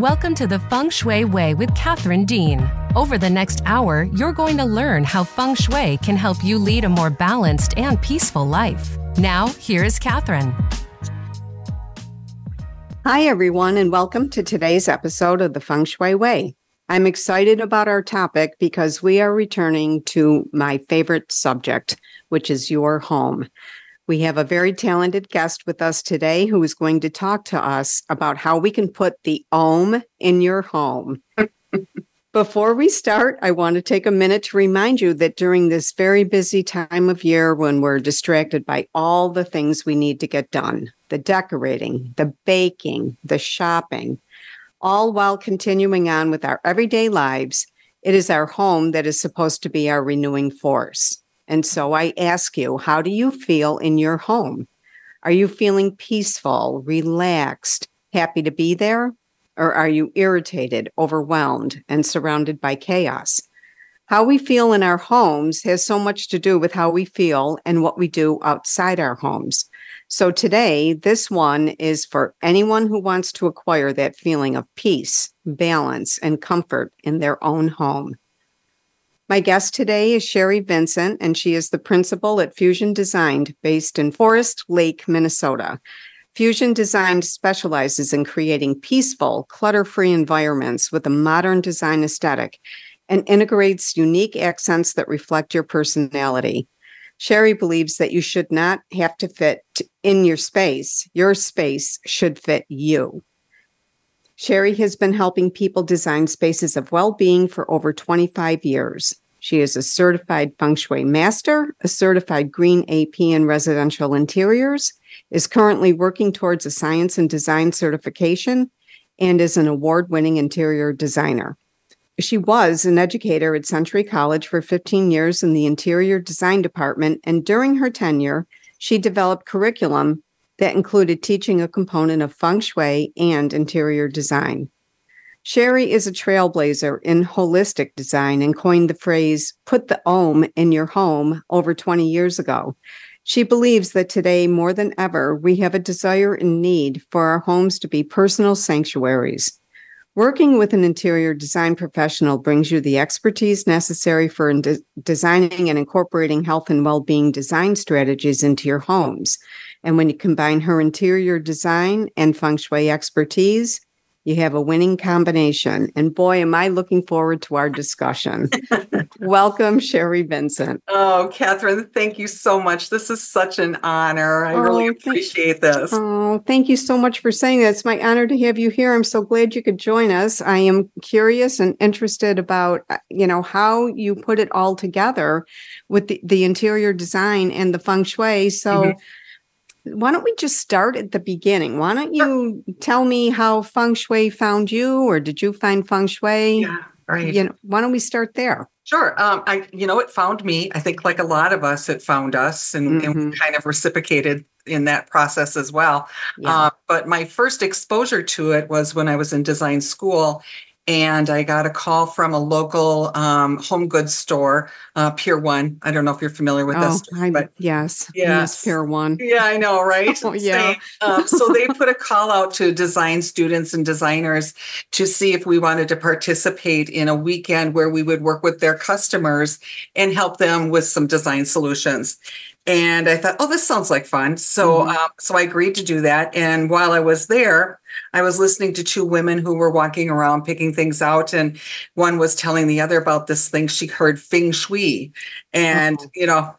Welcome to the Feng Shui Way with Catherine Dean. Over the next hour, you're going to learn how Feng Shui can help you lead a more balanced and peaceful life. Now, here is Catherine. Hi, everyone, and welcome to today's episode of the Feng Shui Way. I'm excited about our topic because we are returning to my favorite subject, which is your home. We have a very talented guest with us today who is going to talk to us about how we can put the Om in your home. Before we start, I want to take a minute to remind you that during this very busy time of year when we're distracted by all the things we need to get done the decorating, the baking, the shopping, all while continuing on with our everyday lives, it is our home that is supposed to be our renewing force. And so I ask you, how do you feel in your home? Are you feeling peaceful, relaxed, happy to be there? Or are you irritated, overwhelmed, and surrounded by chaos? How we feel in our homes has so much to do with how we feel and what we do outside our homes. So today, this one is for anyone who wants to acquire that feeling of peace, balance, and comfort in their own home. My guest today is Sheree Vincent, and she is the principal at Fusion Designed, based in Forest Lake, Minnesota. Fusion Designed specializes in creating peaceful, clutter free environments with a modern design aesthetic and integrates unique accents that reflect your personality. Sheree believes that you should not have to fit in your space. Your space should fit you. Sheree has been helping people design spaces of well being for over 25 years. She is a certified feng shui master, a certified green AP in residential interiors, is currently working towards a science and design certification, and is an award winning interior designer. She was an educator at Century College for 15 years in the interior design department, and during her tenure, she developed curriculum that included teaching a component of feng shui and interior design. Sheree is a trailblazer in holistic design and coined the phrase, put the Om in your home over 20 years ago. She believes that today, more than ever, we have a desire and need for our homes to be personal sanctuaries. Working with an interior design professional brings you the expertise necessary for de- designing and incorporating health and well being design strategies into your homes. And when you combine her interior design and feng shui expertise, you have a winning combination. And boy, am I looking forward to our discussion. Welcome, Sheree Vincent. Oh, Catherine, thank you so much. This is such an honor. I oh, really appreciate thank, this. Oh, thank you so much for saying that. It's my honor to have you here. I'm so glad you could join us. I am curious and interested about, uh, you know, how you put it all together with the, the interior design and the feng shui. So mm-hmm why don't we just start at the beginning? Why don't you tell me how feng shui found you, or did you find feng shui? Yeah, right. You know, why don't we start there? Sure. Um, I, you know, it found me. I think, like a lot of us, it found us, and, mm-hmm. and we kind of reciprocated in that process as well. Yeah. Uh, but my first exposure to it was when I was in design school, and I got a call from a local um, home goods store, uh, Pier One. I don't know if you're familiar with oh, this, but yes, yes, Pier One. Yeah, I know, right? oh, yeah. um, so they put a call out to design students and designers to see if we wanted to participate in a weekend where we would work with their customers and help them with some design solutions and I thought, oh, this sounds like fun. So, mm-hmm. um, so I agreed to do that. And while I was there, I was listening to two women who were walking around picking things out, and one was telling the other about this thing she heard feng shui, and oh. you know,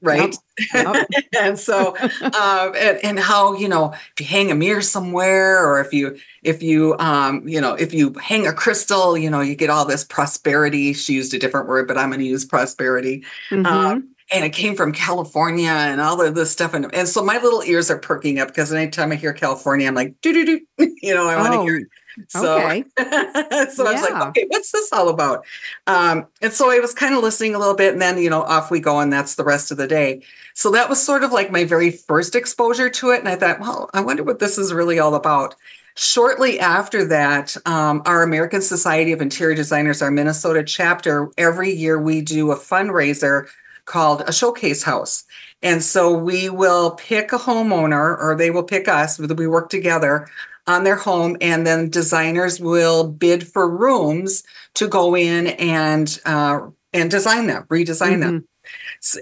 right? Yep. Yep. and so, um, and, and how you know, if you hang a mirror somewhere, or if you if you um, you know, if you hang a crystal, you know, you get all this prosperity. She used a different word, but I'm going to use prosperity. Mm-hmm. Um, and it came from California and all of this stuff. And, and so my little ears are perking up because anytime I hear California, I'm like, do, do, do, you know, I want to oh, hear it. So, okay. so yeah. I was like, okay, what's this all about? Um, and so I was kind of listening a little bit and then, you know, off we go. And that's the rest of the day. So that was sort of like my very first exposure to it. And I thought, well, I wonder what this is really all about. Shortly after that, um, our American Society of Interior Designers, our Minnesota chapter, every year we do a fundraiser called a showcase house. And so we will pick a homeowner or they will pick us, we work together on their home, and then designers will bid for rooms to go in and uh, and design them, redesign mm-hmm. them.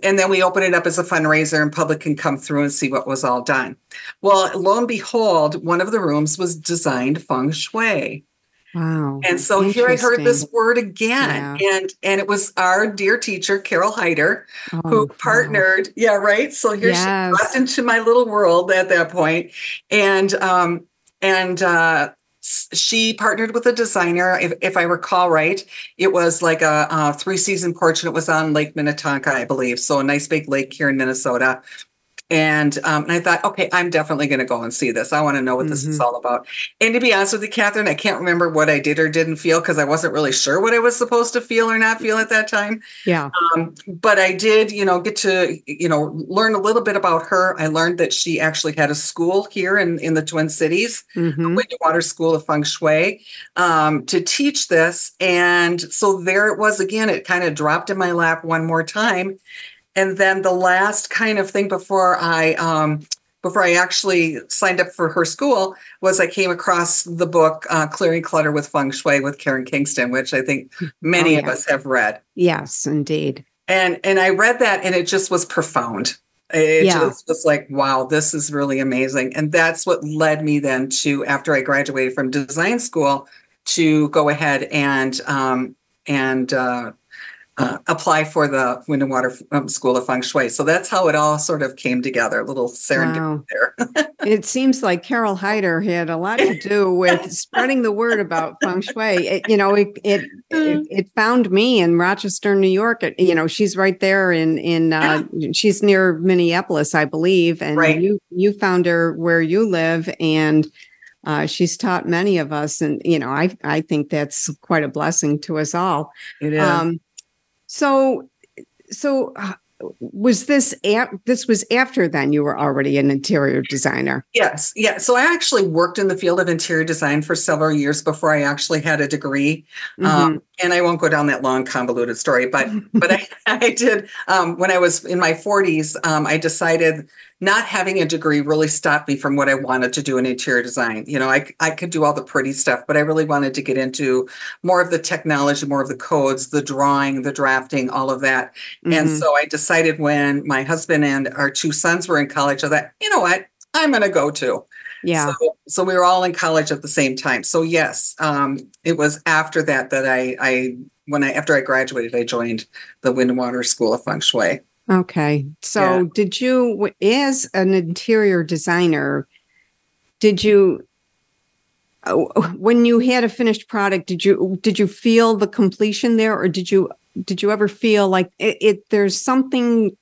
And then we open it up as a fundraiser, and public can come through and see what was all done. Well, lo and behold, one of the rooms was designed feng shui. Wow. And so here I heard this word again. Yeah. And and it was our dear teacher, Carole Hyder, oh, who partnered. Wow. Yeah, right. So here yes. she into my little world at that point. And um and uh she partnered with a designer. If, if I recall right, it was like a, a three season porch and it was on Lake Minnetonka, I believe. So a nice big lake here in Minnesota. And, um, and I thought, okay, I'm definitely going to go and see this. I want to know what mm-hmm. this is mm-hmm. all about. And to be honest with you, Catherine, I can't remember what I did or didn't feel because I wasn't really sure what I was supposed to feel or not feel at that time. Yeah. Um, but I did, you know, get to, you know, learn a little bit about her. I learned that she actually had a school here in, in the Twin Cities, mm-hmm. Water School of Feng Shui, um, to teach this. And so there it was again, it kind of dropped in my lap one more time. And then the last kind of thing before I um, before I actually signed up for her school was I came across the book uh, Clearing Clutter with Feng Shui with Karen Kingston, which I think many oh, of us have read. Yes, indeed. And and I read that and it just was profound. It yeah. just was like, wow, this is really amazing. And that's what led me then to after I graduated from design school to go ahead and um, and uh, uh, apply for the Wind and Water um, School of Feng Shui. So that's how it all sort of came together. A little serendipity wow. there. it seems like Carole Hyder had a lot to do with spreading the word about Feng Shui. It, you know, it, it, it mm. it found me in Rochester, New York. It, you know, she's right there in in uh, she's near Minneapolis, I believe, and right. you you found her where you live and. Uh, she's taught many of us, and you know, I I think that's quite a blessing to us all. It is. Um, so, so uh, was this this was after then you were already an interior designer? Yes yeah. So i actually worked in the field of interior design for several years before i actually had a degree. Mm-hmm. um, and i won't go down that long convoluted story but but I, I did um, when i was in my 40s um, i decided not having a degree really stopped me from what I wanted to do in interior design. You know, I, I could do all the pretty stuff, but I really wanted to get into more of the technology, more of the codes, the drawing, the drafting, all of that. Mm-hmm. And so I decided when my husband and our two sons were in college, I thought, you know what, I'm going to go to. Yeah. So, so, we were all in college at the same time. So yes, um, it was after that that I, I when I after I graduated, I joined the Wind and Water School of Feng Shui. Okay. So, yeah. did you, as an interior designer, did you, uh, when you had a finished product, did you did you feel the completion there, or did you did you ever feel like it, it there's something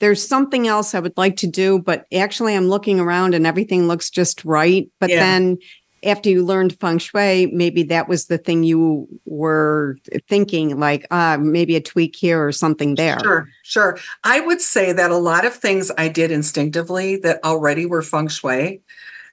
there's something else I would like to do, but actually I'm looking around and everything looks just right. But yeah. then after you learned feng shui, maybe that was the thing you were thinking, like, ah, maybe a tweak here or something there. Sure, sure. I would say that a lot of things I did instinctively that already were feng shui.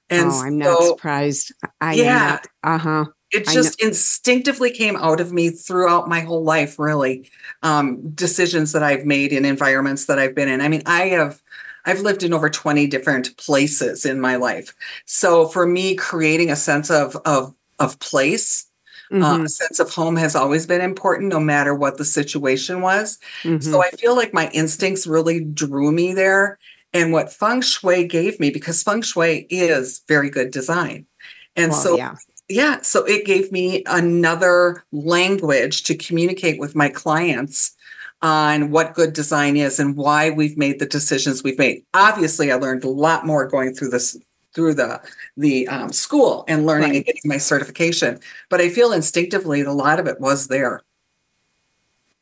And oh, I'm so, not surprised. I yeah. Uh huh. It just instinctively came out of me throughout my whole life, really. Um, decisions that I've made in environments that I've been in. I mean, I have I've lived in over 20 different places in my life. So for me, creating a sense of of of place, uh, mm-hmm. uh, a sense of home has always been important, no matter what the situation was. Mm-hmm. So I feel like my instincts really drew me there. And what feng shui gave me, because feng shui is very good design. And well, so, yeah. yeah, so it gave me another language to communicate with my clients on what good design is and why we've made the decisions we've made. Obviously, I learned a lot more going through this through the the um, school and learning right. and getting my certification. But I feel instinctively a lot of it was there.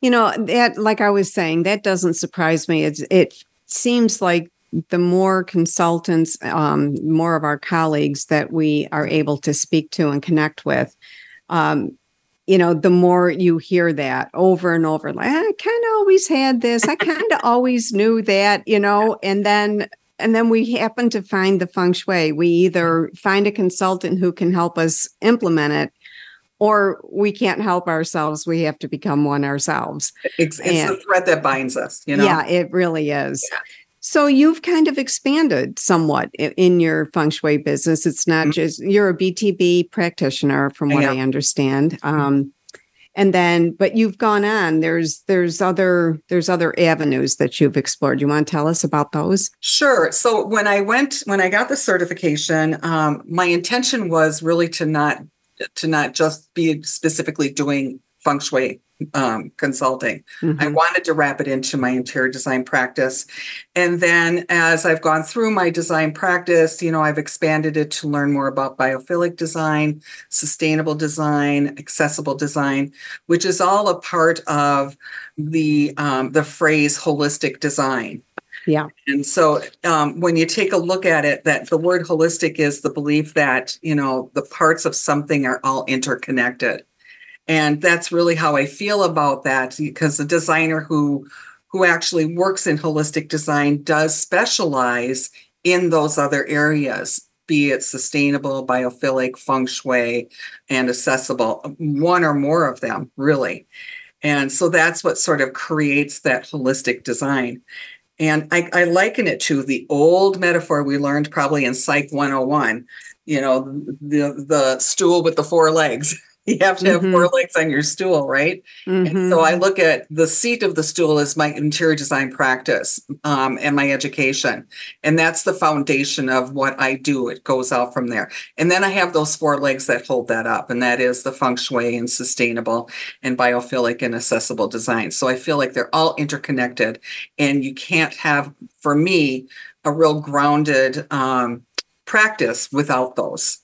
You know that, like I was saying, that doesn't surprise me. It's, it seems like the more consultants, um, more of our colleagues that we are able to speak to and connect with, um, you know, the more you hear that over and over, like, I kind of always had this, I kind of always knew that, you know, and then and then we happen to find the feng shui. We either find a consultant who can help us implement it, or we can't help ourselves. We have to become one ourselves. It's, it's and, the thread that binds us, you know? Yeah, it really is. Yeah. So you've kind of expanded somewhat in your feng shui business. It's not mm-hmm. just you're a BTB practitioner, from what I, I understand. Mm-hmm. Um, and then, but you've gone on. There's there's other there's other avenues that you've explored. You want to tell us about those? Sure. So when I went when I got the certification, um, my intention was really to not to not just be specifically doing feng shui um, consulting. Mm-hmm. I wanted to wrap it into my interior design practice. And then as I've gone through my design practice, you know, I've expanded it to learn more about biophilic design, sustainable design, accessible design, which is all a part of the um, the phrase holistic design. Yeah. And so um, when you take a look at it, that the word holistic is the belief that, you know, the parts of something are all interconnected. And that's really how I feel about that because the designer who who actually works in holistic design does specialize in those other areas, be it sustainable, biophilic, feng shui, and accessible, one or more of them, really. And so that's what sort of creates that holistic design. And I, I, liken it to the old metaphor we learned probably in Psych 101, you know, the, the stool with the four legs. you have to have mm-hmm. four legs on your stool, right? Mm-hmm. And so I mm-hmm. look at the seat of the stool as my interior design practice um, and my education. And that's the foundation of what I do. It goes out from there. And then I have those four legs that hold that up, and that is the feng shui and sustainable and biophilic and accessible design. So I feel like they're all interconnected, and you can't have, for me, a real grounded um, practice without those.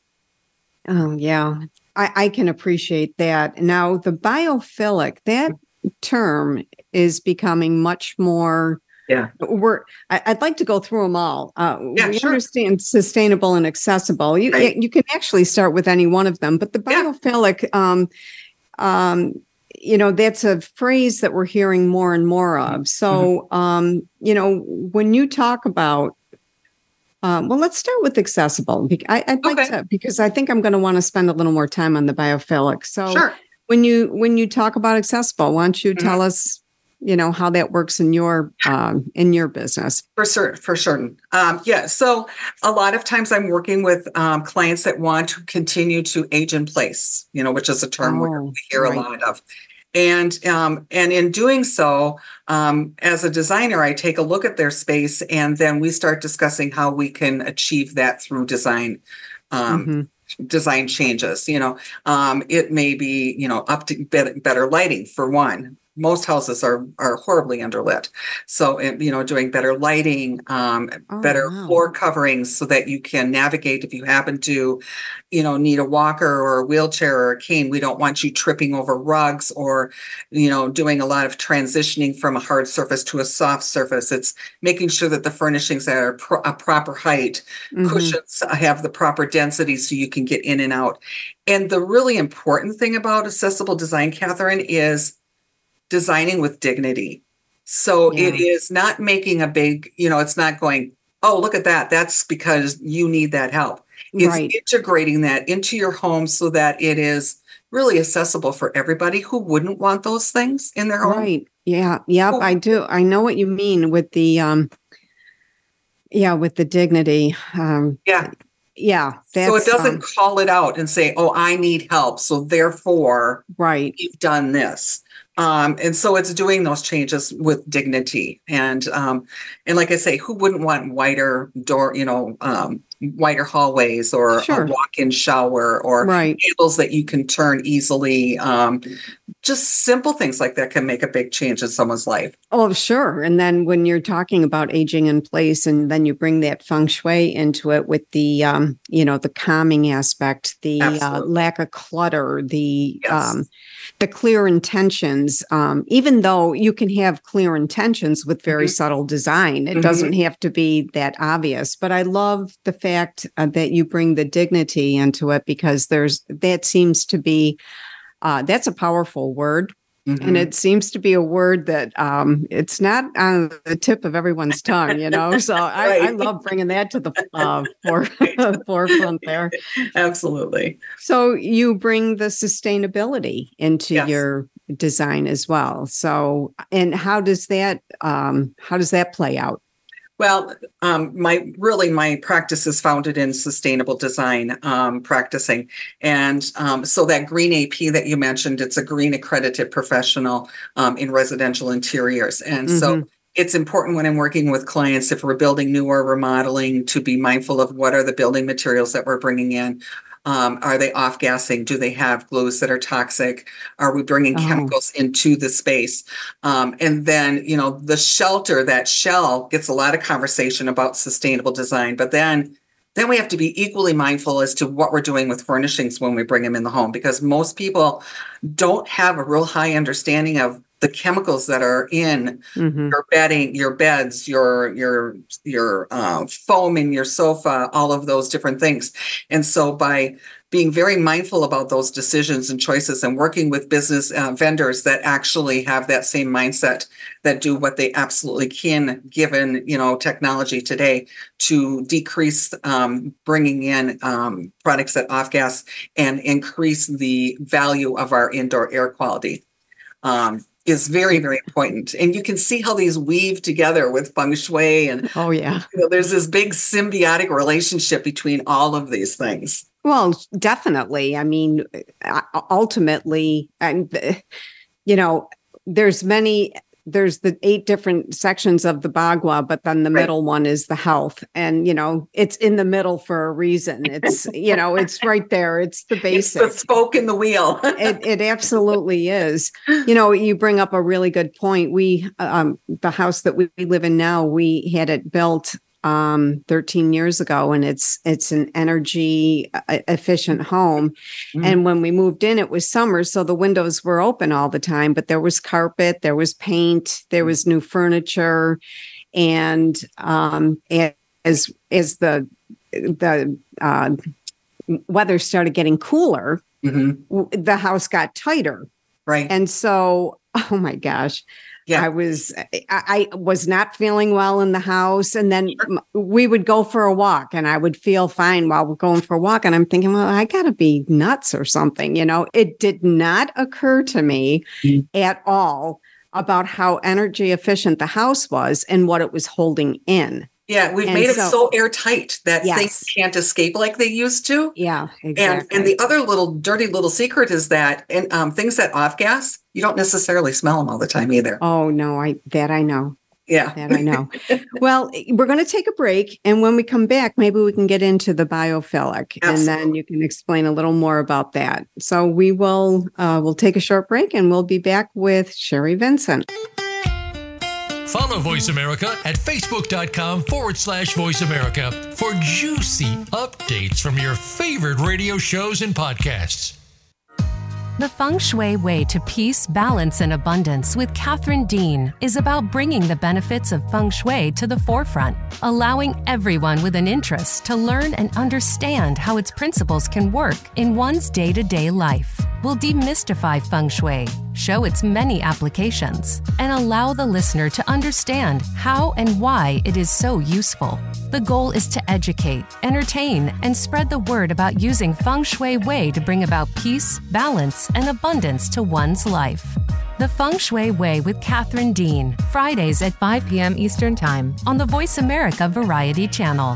Oh, yeah. I, I can appreciate that. Now, the biophilic, that term is becoming much more yeah we're I, would like to go through them all uh, yeah, we sure. understand sustainable and accessible you right. you can actually start with any one of them but the biophilic yeah. um um you know that's a phrase that we're hearing more and more of so mm-hmm. um you know when you talk about um, well, let's start with accessible. I, would like to because I think I'm going to want to spend a little more time on the biophilic. So, sure. when you when you talk about accessible, why don't you mm-hmm. tell us, you know, how that works in your um, in your business? For certain, for certain. Um, yeah. So, a lot of times I'm working with um, clients that want to continue to age in place. You know, which is a term oh, we hear right. a lot of and um, and in doing so um, as a designer i take a look at their space and then we start discussing how we can achieve that through design um, mm-hmm. design changes you know um, it may be you know up to better, better lighting for one most houses are are horribly underlit. So you know, doing better lighting, um, oh, better wow. floor coverings, so that you can navigate if you happen to, you know, need a walker or a wheelchair or a cane. We don't want you tripping over rugs or, you know, doing a lot of transitioning from a hard surface to a soft surface. It's making sure that the furnishings are pro- a proper height, mm-hmm. cushions have the proper density so you can get in and out. And the really important thing about accessible design, Catherine, is designing with dignity. So yeah. it is not making a big, you know, it's not going, oh, look at that. That's because you need that help. It's right. integrating that into your home so that it is really accessible for everybody who wouldn't want those things in their home. Right. Yeah. Yep. I do. I know what you mean with the um yeah, with the dignity. Um yeah. Yeah. so it doesn't um, call it out and say, oh, I need help. So therefore, right. you've done this. Um, and so it's doing those changes with dignity. And um, and like I say, who wouldn't want wider door, you know, um, wider hallways or sure. a walk-in shower or right. tables that you can turn easily. Just simple things like that can make a big change in someone's life. Oh, sure. And then when you're talking about aging in place, and then you bring that feng shui into it with the, um, you know, the calming aspect, the uh, lack of clutter, the yes. um, the clear intentions. Um, even though you can have clear intentions with very mm-hmm. subtle design, it mm-hmm. doesn't have to be that obvious. But I love the fact uh, that you bring the dignity into it because there's that seems to be uh, that's a powerful word Mm-hmm. And it seems to be a word that um, it's not on the tip of everyone's tongue, you know. So right. I, I, love bringing that to the uh, fore, forefront there. Absolutely. So you bring the sustainability into yes. your design as well. So, and how does that um, how does that play out? Well, um, my really my practice is founded in sustainable design um, practicing, and um, so that Green AP that you mentioned, it's a green accredited professional um, in residential interiors, and mm-hmm. so it's important when I'm working with clients if we're building new or remodeling to be mindful of what are the building materials that we're bringing in. Um, are they off gassing? Do they have glues that are toxic? Are we bringing oh. chemicals into the space? Um, and then, you know, the shelter, that shell gets a lot of conversation about sustainable design, but then then we have to be equally mindful as to what we're doing with furnishings when we bring them in the home because most people don't have a real high understanding of the chemicals that are in mm-hmm. your bedding, your beds, your your your uh, foam in your sofa, all of those different things. And so by being very mindful about those decisions and choices and working with business uh, vendors that actually have that same mindset that do what they absolutely can given you know technology today to decrease um, bringing in um, products that off gas and increase the value of our indoor air quality um, is very very important. And you can see how these weave together with feng shui and oh yeah. you know, there's this big symbiotic relationship between all of these things. Well definitely. I mean uh, ultimately and you know there's many there's the eight different sections of the bagua but then the right. middle one is the health. And you know it's in the middle for a reason. It's you know it's right there. It's the basic it's the spoke in the wheel. It, it absolutely is. You know you bring up a really good point. We um the house that we live in now we had it built um, 13 years ago and it's it's an energy uh, efficient home mm. and when we moved in it was summer so the windows were open all the time but there was carpet there was paint there was new furniture and um, as as the the uh, weather started getting cooler mm-hmm. the house got tighter right and so oh my gosh yeah. I was I, I, was not feeling well in the house, and then we would go for a walk, and I would feel fine while we're going for a walk, and I'm thinking, well, I got to be nuts or something, you know. It did not occur to me mm. at all about how energy efficient the house was and what it was holding in. Yeah, we've and made so, it so airtight that yes. things can't escape like they used to. Yeah, exactly. And and the other little dirty little secret is that and um, things that off gas, you don't necessarily smell them all the time either. Oh no, I that I know. Yeah, that I know. well, we're going to take a break, and when we come back, maybe we can get into the biophilic, Absolutely. and then you can explain a little more about that. So we will uh, we'll take a short break, and we'll be back with Sheree Vincent. Follow Voice America at facebook.com forward slash voice America for juicy updates from your favorite radio shows and podcasts. The Feng Shui Way to Peace, Balance, and Abundance with Catherine Dean is about bringing the benefits of Feng Shui to the forefront, allowing everyone with an interest to learn and understand how its principles can work in one's day to day life We'll demystify feng shui, show its many applications, and allow the listener to understand how and why it is so useful. The goal is to educate, entertain, and spread the word about using feng shui way to bring about peace, balance, and abundance to one's life. The Feng Shui Way with Catherine Dean, Fridays at 5 p.m. Eastern Time on the Voice America Variety Channel.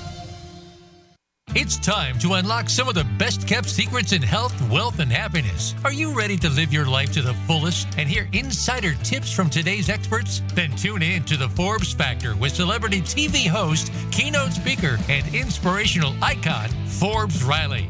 It's time to unlock some of the best kept secrets in health, wealth, and happiness. Are you ready to live your life to the fullest and hear insider tips from today's experts? Then tune in to the Forbes Factor with celebrity TV host, keynote speaker, and inspirational icon, Forbes Riley.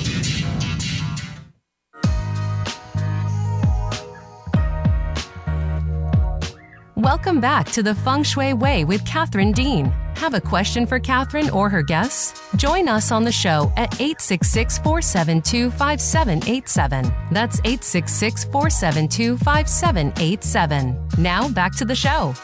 Welcome back to the Feng Shui Way with Catherine Dean. Have a question for Catherine or her guests? Join us on the show at 866 472 5787. That's 866 472 5787. Now back to the show.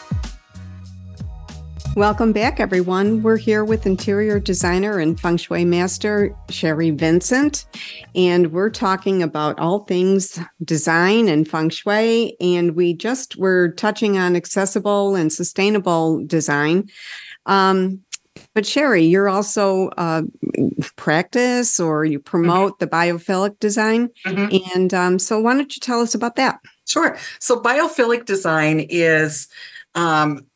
Welcome back, everyone. We're here with interior designer and feng shui master Sheree Vincent, and we're talking about all things design and feng shui. And we just were touching on accessible and sustainable design. Um, but Sheree, you're also uh, practice or you promote mm-hmm. the biophilic design, mm-hmm. and um, so why don't you tell us about that? Sure. So biophilic design is um,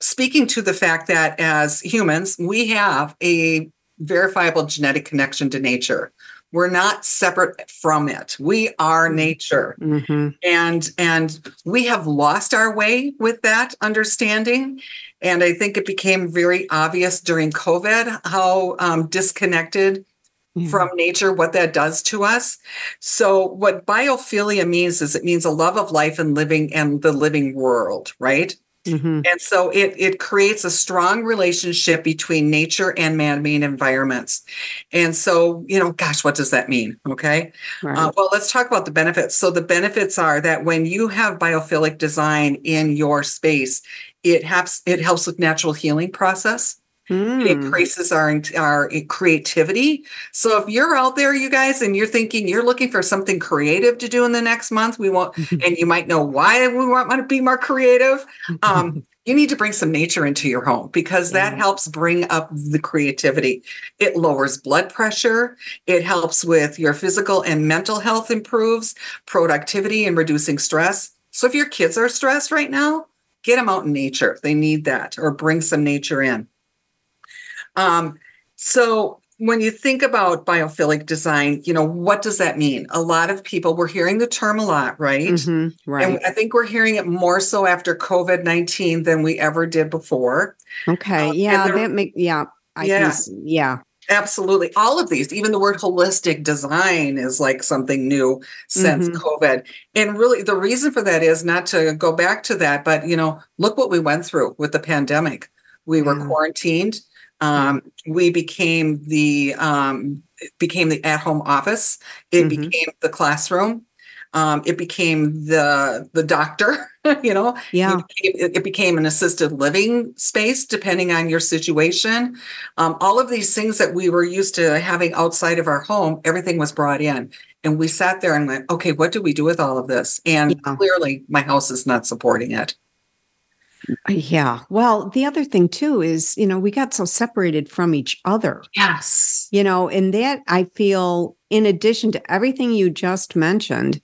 speaking to the fact that as humans, we have a verifiable genetic connection to nature. We're not separate from it. We are mm-hmm. nature. Mm-hmm. And and we have lost our way with that understanding. And I think it became very obvious during COVID how um, disconnected from nature, what that does to us. So, what biophilia means is it means a love of life and living and the living world, right? Mm-hmm. And so it, it creates a strong relationship between nature and man made environments. And so, you know, gosh, what does that mean? Okay. Right. Uh, well, let's talk about the benefits. So, the benefits are that when you have biophilic design in your space, it helps it helps with natural healing process Mm. It increases our our creativity. So if you're out there, you guys, and you're thinking you're looking for something creative to do in the next month, we want, and you might know why we want to be more creative. Um, you need to bring some nature into your home because that helps bring up the creativity. It lowers blood pressure. It helps with your physical and mental health improves, productivity and reducing stress. So if your kids are stressed right now, get them out in nature. They need that or bring some nature in. Um, so when you think about biophilic design, you know, what does that mean? A lot of people, we're hearing the term a lot, right? Mm-hmm, right. And I think we're hearing it more so after COVID 19 than we ever did before. Okay. Um, yeah. That make, yeah. I yeah. Can, yeah. Absolutely. All of these, even the word holistic design is like something new since mm-hmm. COVID. And really, the reason for that is not to go back to that, but, you know, look what we went through with the pandemic. We were quarantined um, we became the um, became the at home office. It mm-hmm. became the classroom. Um, it became the the doctor. you know, yeah. It became, it became, an assisted living space, depending on your situation. Um, all of these things that we were used to having outside of our home, everything was brought in, and we sat there and went, "Okay, what do we do with all of this?" And yeah. clearly, my house is not supporting it. Yeah. Well, the other thing too is, you know, we got so separated from each other. Yes. You know, and that I feel, in addition to everything you just mentioned,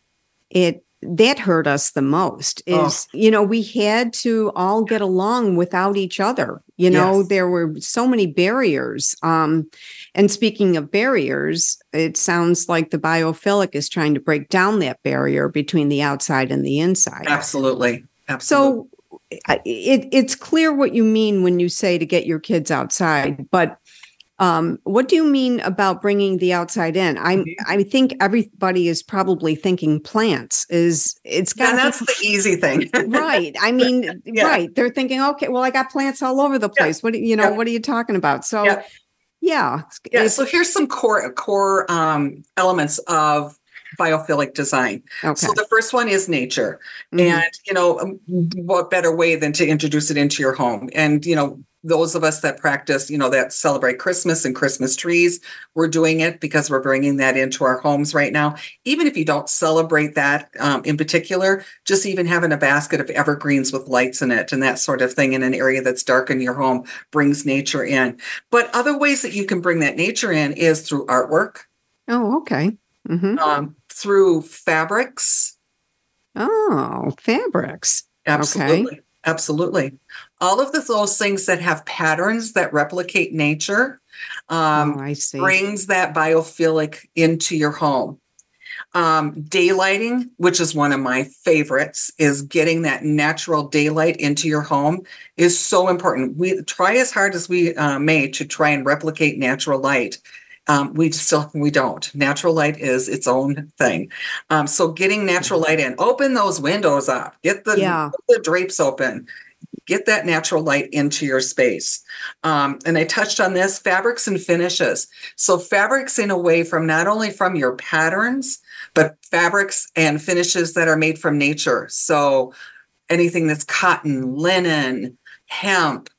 it that hurt us the most is oh. you know we had to all get along without each other you know yes. there were so many barriers um and speaking of barriers it sounds like the biophilic is trying to break down that barrier between the outside and the inside absolutely absolutely so it, it's clear what you mean when you say to get your kids outside, but um, what do you mean about bringing the outside in? I mm-hmm. I think everybody is probably thinking plants is it's got and that's the easy thing, right? I mean, yeah. right? They're thinking, okay, well, I got plants all over the place. Yeah. What you know? Yeah. What are you talking about? So, yeah, yeah. So here's some core core um, elements of biophilic design. Okay. So the first one is nature. Mm-hmm. And, you know, um, what better way than to introduce it into your home? And, you know, those of us that practice, you know, that celebrate Christmas and Christmas trees, we're doing it because we're bringing that into our homes right now. Even if you don't celebrate that um, in particular, just even having a basket of evergreens with lights in it and that sort of thing in an area that's dark in your home brings nature in. But other ways that you can bring that nature in is through artwork. Oh, okay. Mm-hmm. Um, through fabrics. Oh, fabrics. Absolutely. Okay. Absolutely. All of the, those things that have patterns that replicate nature um, oh, I see. brings that biophilic into your home. Um, daylighting, which is one of my favorites, is getting that natural daylight into your home is so important. We try as hard as we uh, may to try and replicate natural light. Um, we still we don't. Natural light is its own thing. Um, so getting natural light in, open those windows up, get the, yeah. the drapes open, get that natural light into your space. Um, and I touched on this fabrics and finishes. So fabrics in a way from not only from your patterns, but fabrics and finishes that are made from nature. So anything that's cotton, linen, hemp,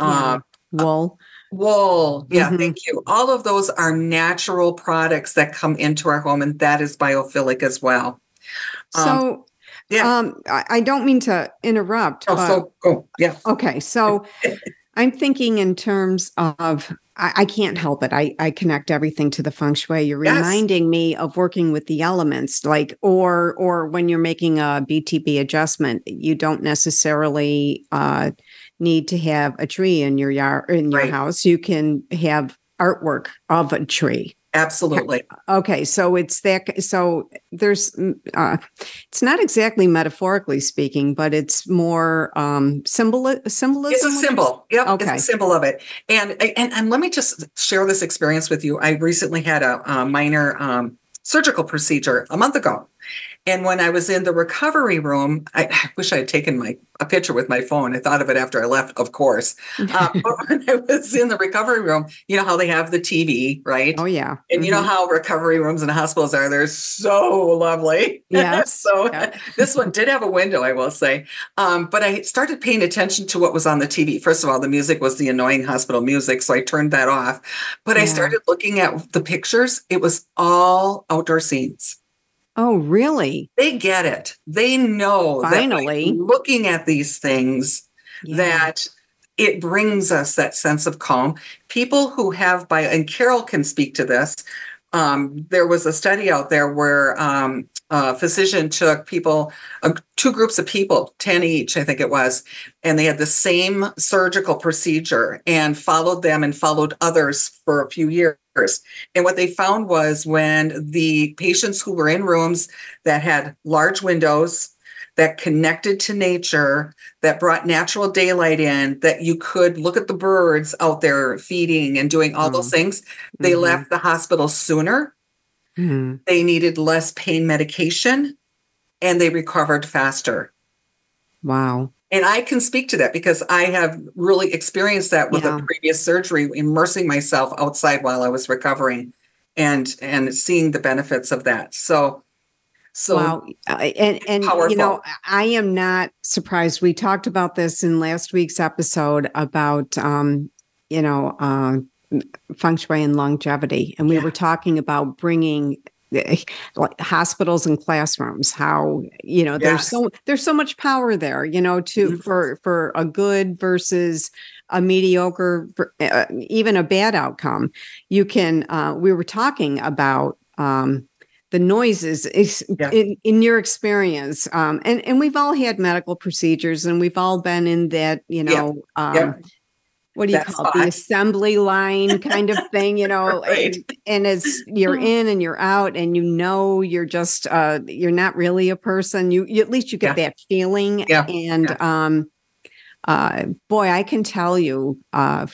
yeah. uh, wool. Wool. Yeah, mm-hmm. thank you. All of those are natural products that come into our home, and that is biophilic as well. So, um, yeah. Um, I, I, don't mean to interrupt. Oh, so, oh, yeah. Okay. So I'm thinking in terms of I, I, can't help it. I, I connect everything to the feng shui. You're yes. reminding me of working with the elements, like or or when you're making a BTB adjustment, you don't necessarily uh, need to have a tree in your yard in your right. house. You can have artwork of a tree. Absolutely. Okay, so it's that. So there's, mm, uh, it's not exactly metaphorically speaking, but it's more um, symbol symbolism. It's a symbol. Yep, okay. it's a symbol of it. And and and let me just share this experience with you. I recently had a, a minor um, surgical procedure a month ago, and when I was in the recovery room, I, I, wish I had taken my a picture with my phone. I thought of it after I left, of course. Uh, but when I was in the recovery room, you know how they have the TV, right? Oh yeah. And mm-hmm. you know mm-hmm. how recovery rooms and hospitals are. They're so lovely. Yeah. so yeah. this one did have a window, I will say. Um, but I started paying attention to what was on the TV. First of all, the music was the annoying hospital music, so I turned that off. But yeah. I started looking at the pictures. It was all outdoor scenes. Oh, really? They get it. They know finally looking at these things yeah. that it brings us that sense of calm. People who have by and Carol can speak to this. Um, there was a study out there where um, a physician took people, uh, two groups of people, 10 each, I think it was, and they had the same surgical procedure and followed them and followed others for a few years. And what they found was when the patients who were in rooms that had large windows, that connected to nature, that brought natural daylight in, that you could look at the birds out there feeding and doing all mm. those things, they mm-hmm. left the hospital sooner. Mm-hmm. They needed less pain medication and they recovered faster. Wow. And I can speak to that because I have really experienced that with yeah. a previous surgery, immersing myself outside while I was recovering and and seeing the benefits of that. So so wow. And and powerful. you know, I am not surprised. We talked about this in last week's episode about um, you know, uh, feng shui and longevity, and we yeah. were talking about bringing like hospitals and classrooms how you know yes. there's so there's so much power there you know to mm-hmm. for for a good versus a mediocre uh, even a bad outcome you can uh, we were talking about um, the noises yeah. in, in your experience um, and and we've all had medical procedures and we've all been in that you know yeah. Um, yeah what do you That's call it? The assembly line kind of thing, you know, right. and, and, as you're mm. in and you're out and you know you're just uh you're not really a person. You, you at least you get that feeling. And um uh boy, I can tell you uh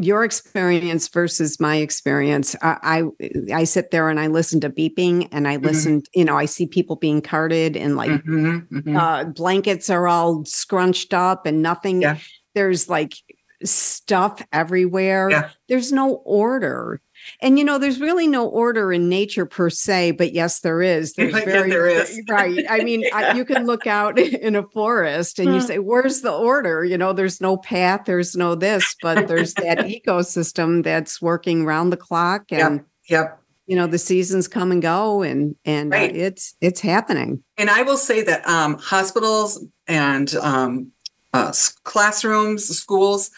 your experience versus my experience I, I, I sit there and i listen to beeping and i mm-hmm. listen you know i see people being carted and like mm-hmm, mm-hmm. Uh, blankets are all scrunched up and nothing yeah. there's like stuff everywhere. Yeah. There's no order. And you know, there's really no order in nature per se, but yes, there is. There's very there is. right. I mean, yeah. I, you can look out in a forest and you hmm. say, "Where's the order?" You know, there's no path, there's no this, but there's that ecosystem that's working round the clock, and yep. yep. You know, the seasons come and go, and and uh, right. uh, it's it's happening. And I will say that um, hospitals and um, uh, classrooms, schools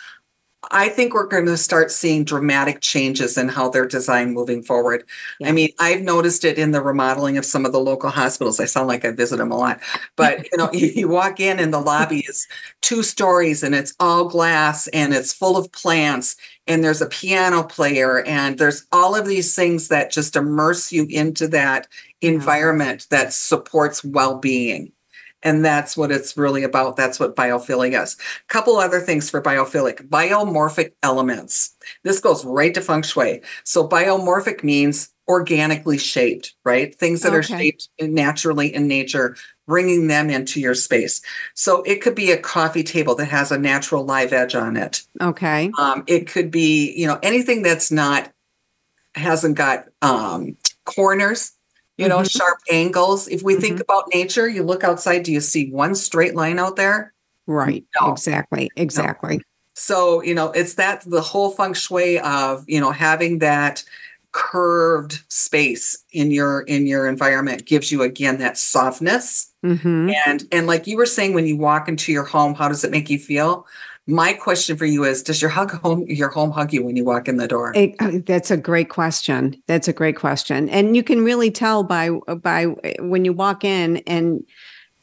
I think we're going to start seeing dramatic changes in how they're designed moving forward. Yeah. I mean, I've noticed it in the remodeling of some of the local hospitals. I sound like I visit them a lot, but you know, you, you walk in and the lobby is two stories and it's all glass and it's full of plants and there's a piano player and there's all of these things that just immerse you into that environment that supports well-being and that's what it's really about. That's what biophilic is. A couple other things for biophilic biomorphic elements. This goes right to feng shui. So, biomorphic means organically shaped, right? Things that okay. are shaped naturally in nature, bringing them into your space. So, it could be a coffee table that has a natural live edge on it. Okay. Um, it could be, you know, anything that's not, hasn't got um, corners you know, mm-hmm. sharp angles. If we mm-hmm. think about nature, you look outside, do you see one straight line out there? Right. No. Exactly. Exactly. No. So, you know, it's that the whole feng shui of, you know, having that curved space in your in your environment gives you again that softness. Mm-hmm. And and like you were saying when you walk into your home, how does it make you feel? My question for you is: Does your hug home your home hug you when you walk in the door? It, uh, that's a great question. That's a great question, and you can really tell by by uh, when you walk in and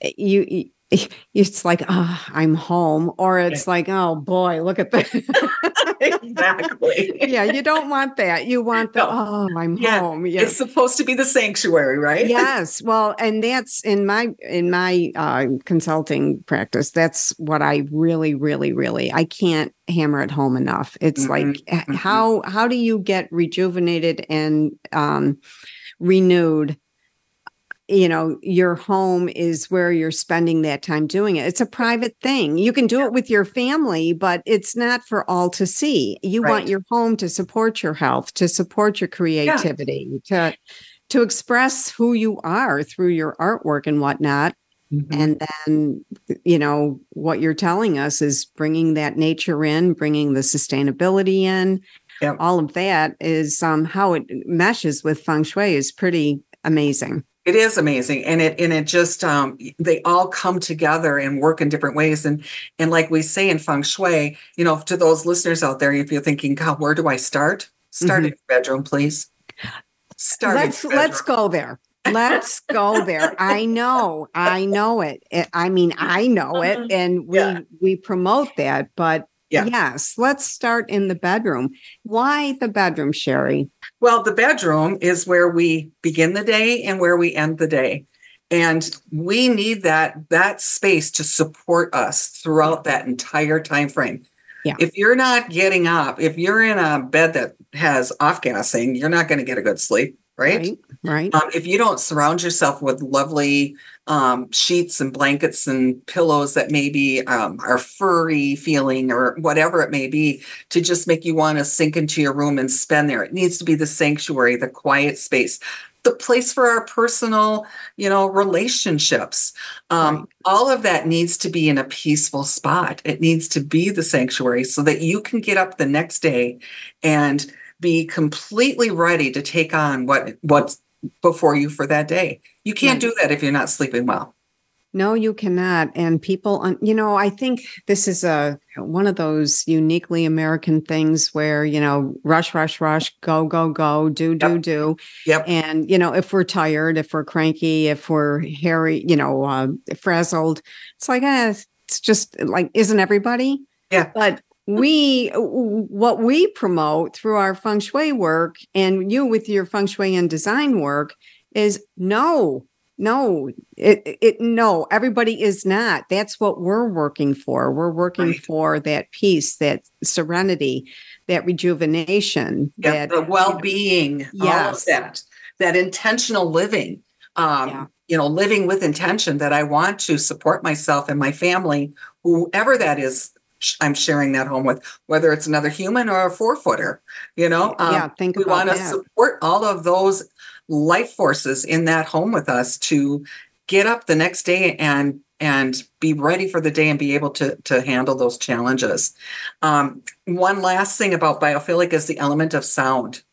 uh, you it's like, oh, I'm home, or it's like, oh boy, look at that. exactly. yeah, you don't want that. You want the, no. oh, I'm yeah. home. Yeah. It's supposed to be the sanctuary, right? yes. Well, and that's in my in my uh, consulting practice. That's what I really, really, really. I can't hammer it home enough. It's mm-hmm. like mm-hmm. how how do you get rejuvenated and um, renewed you know your home is where you're spending that time doing it it's a private thing you can do yeah. it with your family but it's not for all to see you right. want your home to support your health to support your creativity yeah. to to express who you are through your artwork and whatnot mm-hmm. and then you know what you're telling us is bringing that nature in bringing the sustainability in yep. all of that is um, how it meshes with feng shui is pretty amazing it is amazing, and it and it just um, they all come together and work in different ways. And and like we say in feng shui, you know, to those listeners out there, if you're thinking, God, where do I start? Start mm-hmm. in your bedroom, please. Start. Let's let's go there. Let's go there. I know, I know it. I mean, I know it, and we yeah. we promote that. But yeah. yes, let's start in the bedroom. Why the bedroom, Sheree? Well, the bedroom is where we begin the day and where we end the day. And we need that that space to support us throughout that entire time frame. Yeah. If you're not getting up, if you're in a bed that has off gassing, you're not going to get a good sleep, right? Right. right. Um, if you don't surround yourself with lovely um, sheets and blankets and pillows that maybe um, are furry feeling or whatever it may be to just make you want to sink into your room and spend there. It needs to be the sanctuary, the quiet space, the place for our personal, you know, relationships. Um, right. All of that needs to be in a peaceful spot. It needs to be the sanctuary so that you can get up the next day and be completely ready to take on what what's before you for that day. You can't do that if you're not sleeping well. No, you cannot. And people, you know, I think this is a one of those uniquely American things where you know, rush, rush, rush, go, go, go, do, do, yep. do. Yep. And you know, if we're tired, if we're cranky, if we're hairy, you know, uh, frazzled, it's like, eh, it's just like, isn't everybody? Yeah. But we what we promote through our feng shui work and you with your feng shui and design work is no no it, it no everybody is not that's what we're working for we're working right. for that peace that serenity that rejuvenation yeah, that the well-being yes that that intentional living um yeah. you know living with intention that i want to support myself and my family whoever that is I'm sharing that home with, whether it's another human or a four footer. You know, um, yeah, think we want to support all of those life forces in that home with us to get up the next day and and be ready for the day and be able to to handle those challenges. Um, one last thing about biophilic is the element of sound.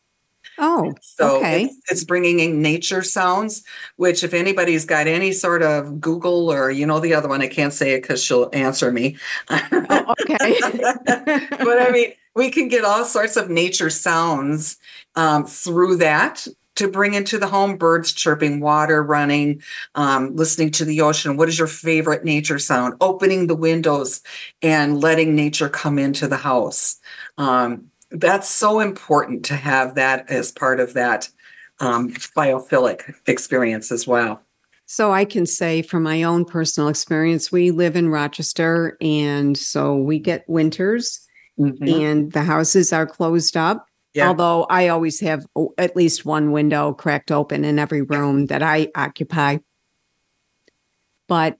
Oh, so okay. It's, it's, bringing in nature sounds, which if anybody's got any sort of Google or you know the other one, I can't say it because she'll answer me. oh, okay. but I mean, we can get all sorts of nature sounds um, through that to bring into the home birds chirping water running um, listening to the ocean what is your favorite nature sound opening the windows and letting nature come into the house um, that's so important to have that as part of that um, biophilic experience as well so I can say from my own personal experience, we live in Rochester, and so we get winters, mm-hmm. and the houses are closed up. Yeah. Although I always have at least one window cracked open in every room that I occupy. But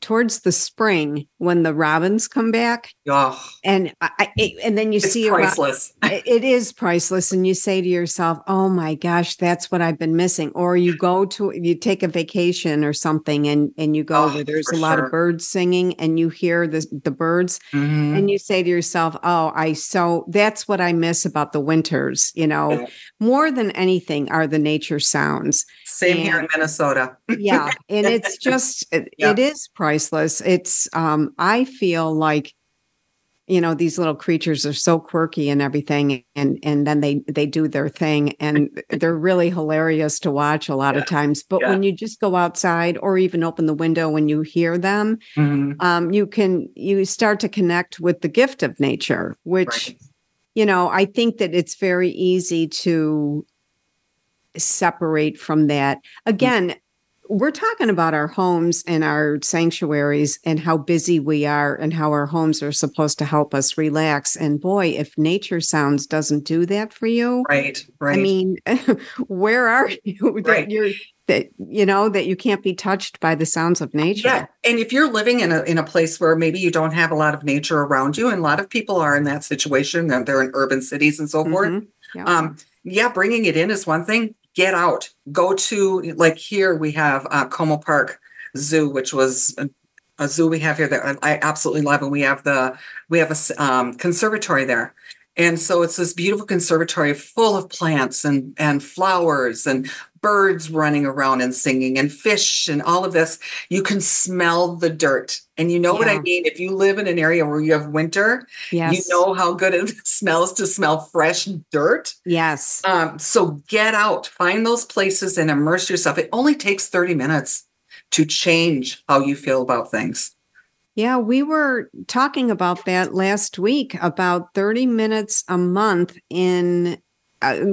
towards the spring when the robins come back. Oh, and I, and then you it's see priceless. it is priceless, and you say to yourself, "Oh my gosh, that's what I've been missing." Or you go to you take a vacation or something, and and you go oh, where there's a lot sure. of birds singing, and you hear the the birds, mm-hmm. and you say to yourself, "Oh, I so that's what I miss about the winters." You know, yeah. more than anything are the nature sounds. Same and, here in Minnesota. yeah. And it's just, it, yeah. it is priceless. It's, um, I feel like, you know these little creatures are so quirky and everything and and then they they do their thing and they're really hilarious to watch a lot yeah. of times but yeah. when you just go outside or even open the window when you hear them mm-hmm. um, you can you start to connect with the gift of nature which right. you know i think that it's very easy to separate from that. Again, we're talking about our homes and our sanctuaries and how busy we are and how our homes are supposed to help us relax. And boy, if nature sounds doesn't do that for you, right? Right. I mean, where are you that right. you're that you know that you can't be touched by the sounds of nature? Yeah, and if you're living in a in a place where maybe you don't have a lot of nature around you, and a lot of people are in that situation, they're in urban cities and so forth. Mm-hmm. Yeah. Um, yeah, bringing it in is one thing get out, go to like here we have uh, Como Park Zoo, which was a, a, zoo we have here that I absolutely love, and we have the we have a um, conservatory there. And so it's this beautiful conservatory full of plants and, and flowers and birds running around and singing and fish and all of this. You can smell the dirt. And you know yeah. what I mean? If you live in an area where you have winter, yes. you know how good it smells to smell fresh dirt. Yes. Um, so get out, find those places and immerse yourself. It only takes 30 minutes to change how you feel about things. Yeah, we were talking about that last week about 30 minutes a month in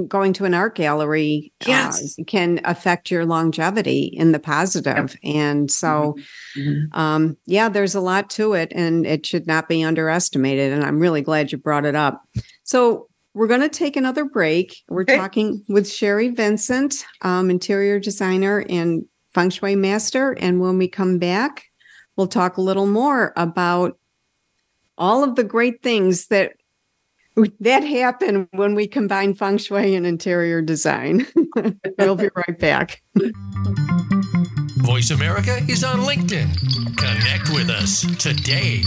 going to an art gallery uh, yes. uh, can affect your longevity in the positive. Yep. And so, mm-hmm. mm-hmm. um, yeah, there's a lot to it and it should not be underestimated. And I'm really glad you brought it up. So, we're going to take another break. We're okay. talking with Sheree Vincent, um, interior designer and feng shui master. And when we come back, we'll talk a little more about all of the great things that that happened when we combined feng shui and interior design. we'll be right back. Voice America is on LinkedIn. Connect with us today.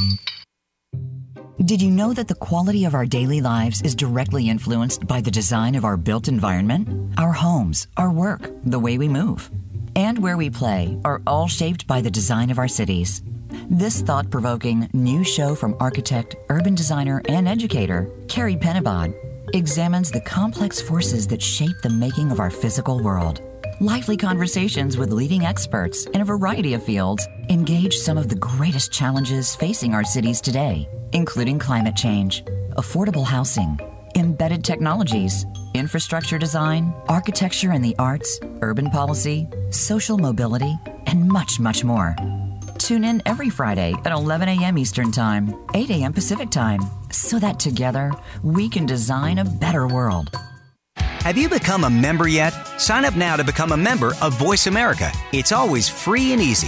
Did you know that the quality of our daily lives is directly influenced by the design of our built environment? Our homes, our work, the way we move and where we play are all shaped by the design of our cities. This thought provoking new show from architect, urban designer, and educator, Carrie Penabod, examines the complex forces that shape the making of our physical world. Lively conversations with leading experts in a variety of fields engage some of the greatest challenges facing our cities today, including climate change, affordable housing, embedded technologies, infrastructure design, architecture and the arts, urban policy, social mobility, and much, much more. Tune in every Friday at 11 a.m. Eastern Time, 8 a.m. Pacific Time, so that together we can design a better world. Have you become a member yet? Sign up now to become a member of Voice America. It's always free and easy.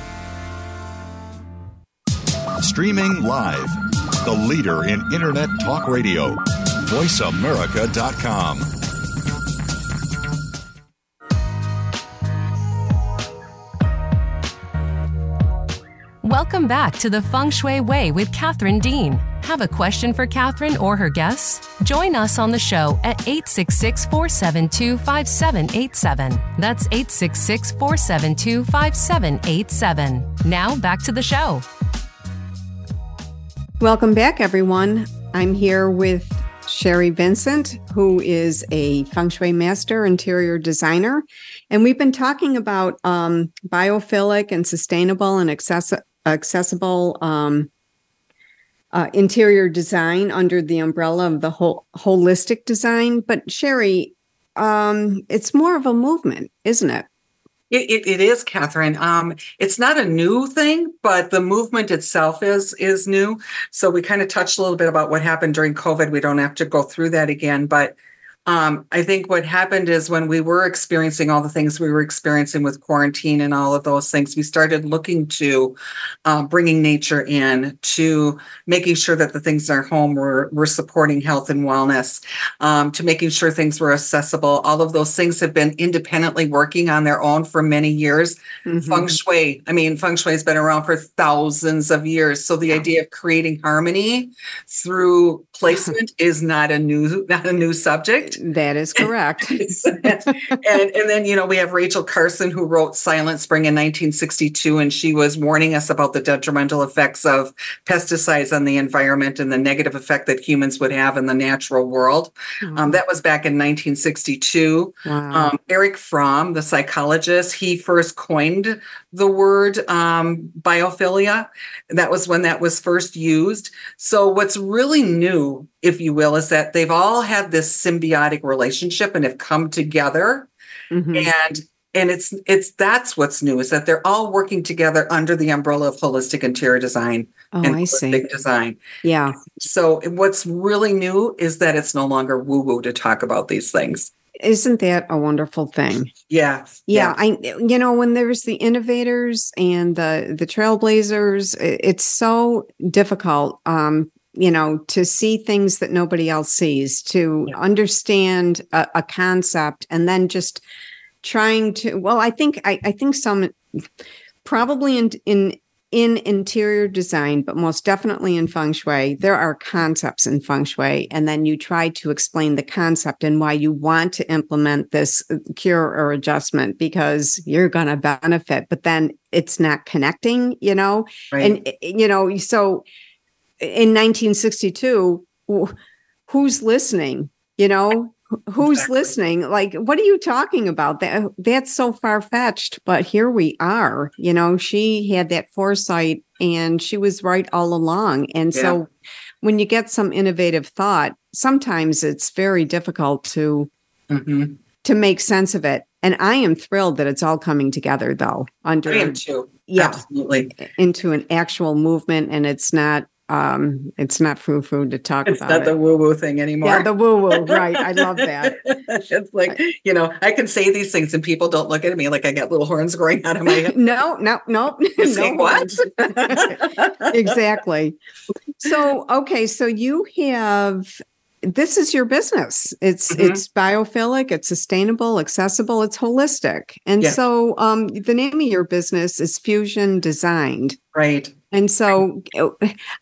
Streaming live, the leader in Internet talk radio, voiceamerica.com. Welcome back to the Feng Shui Way with Catherine Dean. Have a question for Catherine or her guests? Join us on the show at 866 472 5787. That's 866 472 5787. Now back to the show. Welcome back, everyone. I'm here with Sheree Vincent, who is a feng shui master, interior designer. And we've been talking about um, biophilic and sustainable and access- accessible um, uh, interior design under the umbrella of the whole holistic design. But Sheree, um, it's more of a movement, isn't it? It, it, it is, Catherine. Um, it's not a new thing, but the movement itself is is new. So we kind of touched a little bit about what happened during COVID. We don't have to go through that again, but um, I think what happened is when we were experiencing all the things we were experiencing with quarantine and all of those things, we started looking to uh, bringing nature in, to making sure that the things in our home were, were supporting health and wellness, um, to making sure things were accessible. All of those things have been independently working on their own for many years. Mm-hmm. Feng Shui, I mean, Feng Shui has been around for thousands of years. So the idea of creating harmony through placement is not a new, not a new subject. That is correct. and, and then, you know, we have Rachel Carson who wrote Silent Spring in 1962, and she was warning us about the detrimental effects of pesticides on the environment and the negative effect that humans would have in the natural world. Um, that was back in 1962. Wow. Um, Erich Fromm, the psychologist, he first coined the word um, biophilia. That was when that was first used. So, what's really new, if you will, is that they've all had this symbiotic relationship and have come together. Mm-hmm. And and it's it's that's what's new is that they're all working together under the umbrella of holistic interior design oh, and I holistic see. design. Yeah. So what's really new is that it's no longer woo woo to talk about these things. Isn't that a wonderful thing? Yeah, yeah. I, you know, when there's the innovators and the the trailblazers, it's so difficult. Um, you know, to see things that nobody else sees, to yeah. understand a, a concept, and then just trying to. Well, I think I, I think some probably in in in interior design, but most definitely in feng shui, there are concepts in feng shui. And then you try to explain the concept and why you want to implement this cure or adjustment because you're going to benefit, but then it's not connecting, you know? Right. And, you know, so in 1962, who's listening? You know, who's exactly. listening like what are you talking about that that's so far fetched but here we are you know she had that foresight and she was right all along and yeah. so when you get some innovative thought sometimes it's very difficult to mm-hmm. to make sense of it and i am thrilled that it's all coming together though under I am too. yeah absolutely into an actual movement and it's not um, it's not frou frou to talk it's about. It's not it. the woo woo thing anymore. Yeah, the woo woo. Right. I love that. it's like, you know, I can say these things and people don't look at me like I got little horns growing out of my head. no, no, no. no what? exactly. So, okay. So you have this is your business. It's mm-hmm. it's biophilic, it's sustainable, accessible, it's holistic. And yeah. so um the name of your business is Fusion Designed. Right. And so uh,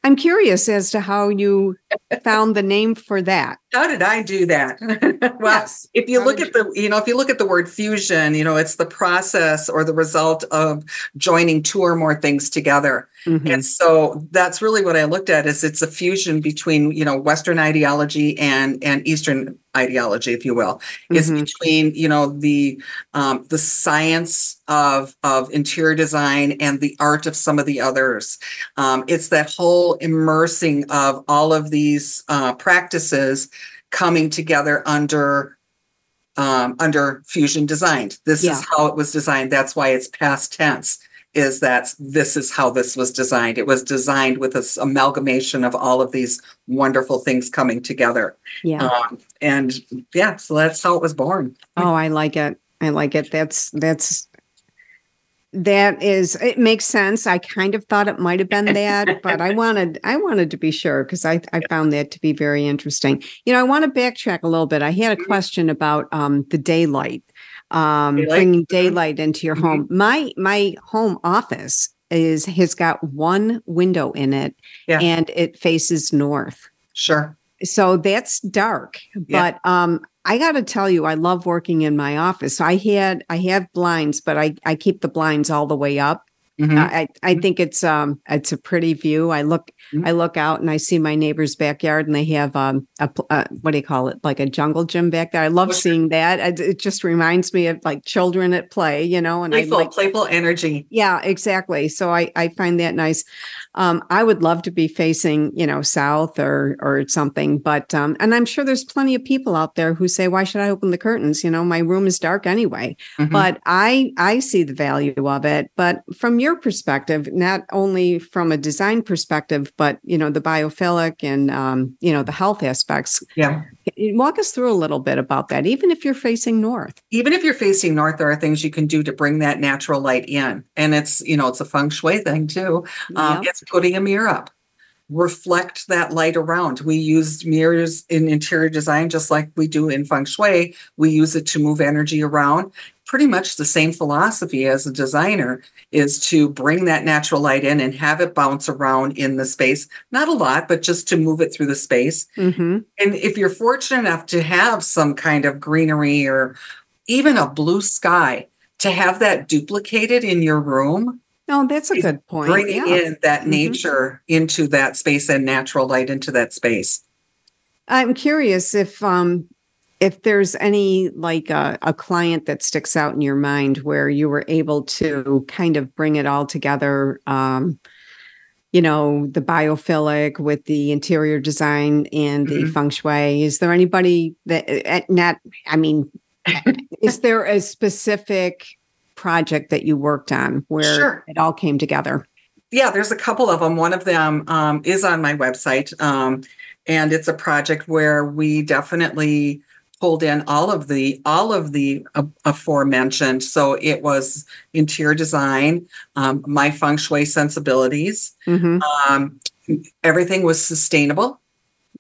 I'm curious as to how you found the name for that. How did I do that? well, yes. if you how look at you... the, you know, if you look at the word fusion, you know, it's the process or the result of joining two or more things together. Mm-hmm. And so that's really what I looked at is it's a fusion between, you know, Western ideology and and Eastern ideology, if you will, mm-hmm. is between, you know, the um, the science of of interior design and the art of some of the others. Um, it's that whole immersing of all of these uh, practices coming together under um, under fusion designed. This Yeah. is how it was designed. That's why it's past tense. Is that this is how this was designed? It was designed with this amalgamation of all of these wonderful things coming together. Yeah. Um, and yeah, so that's how it was born. Oh, I like it. I like it. That's that's that is it makes sense. I kind of thought it might have been that, but I wanted I wanted to be sure because I I found that to be very interesting. You know, I want to backtrack a little bit. I had a question about um the daylight. Um Daylight? bringing Mhm. daylight into your home. My my home office is has got one window in it Yeah. and it faces north Sure. so that's dark Yeah. but um i got to tell you i love working in my office i had i have blinds but i i keep the blinds all the way up Mhm. I I think it's um it's a pretty view. I look Mhm. I look out and I see my neighbor's backyard and they have um a uh, what do you call it like a jungle gym back there. I love seeing that. It, it just reminds me of like children at play, you know. And I playful, like playful energy. yeah, exactly. So I I find that nice. Um, I would love to be facing, you know, south or or something, but um, and I'm sure there's plenty of people out there who say, "Why should I open the curtains?" You know, my room is dark anyway. Mhm. But I I see the value of it. But from your perspective, not only from a design perspective, but you know, the biophilic and um, you know, the health aspects. yeah. Walk us through a little bit about that, even if you're facing north. even if you're facing north, there are things you can do to bring that natural light in. And it's, you know, it's a feng shui thing too. Um, Yep. It's putting a mirror up. Reflect that light around. We use mirrors in interior design just like we do in feng shui. We use it to move energy around. Pretty much the same philosophy as a designer is to bring that natural light in and have it bounce around in the space. Not a lot, but just to move it through the space. hmm And if you're fortunate enough to have some kind of greenery or even a blue sky, to have that duplicated in your room, No, that's a good point. bringing Yeah. in that Mhm. nature into that space and natural light into that space. I'm curious if um if there's any like a, a client that sticks out in your mind where you were able to kind of bring it all together um you know the biophilic with the interior design and the Mhm. feng shui is there anybody that uh, not i mean is there a specific project that you worked on where Sure. it all came together Yeah, there's a couple of them. One of them um, is on my website, um, and it's a project where we definitely pulled in all of the all of the aforementioned. So it was interior design, um, my feng shui sensibilities. Mhm. Um, everything was sustainable,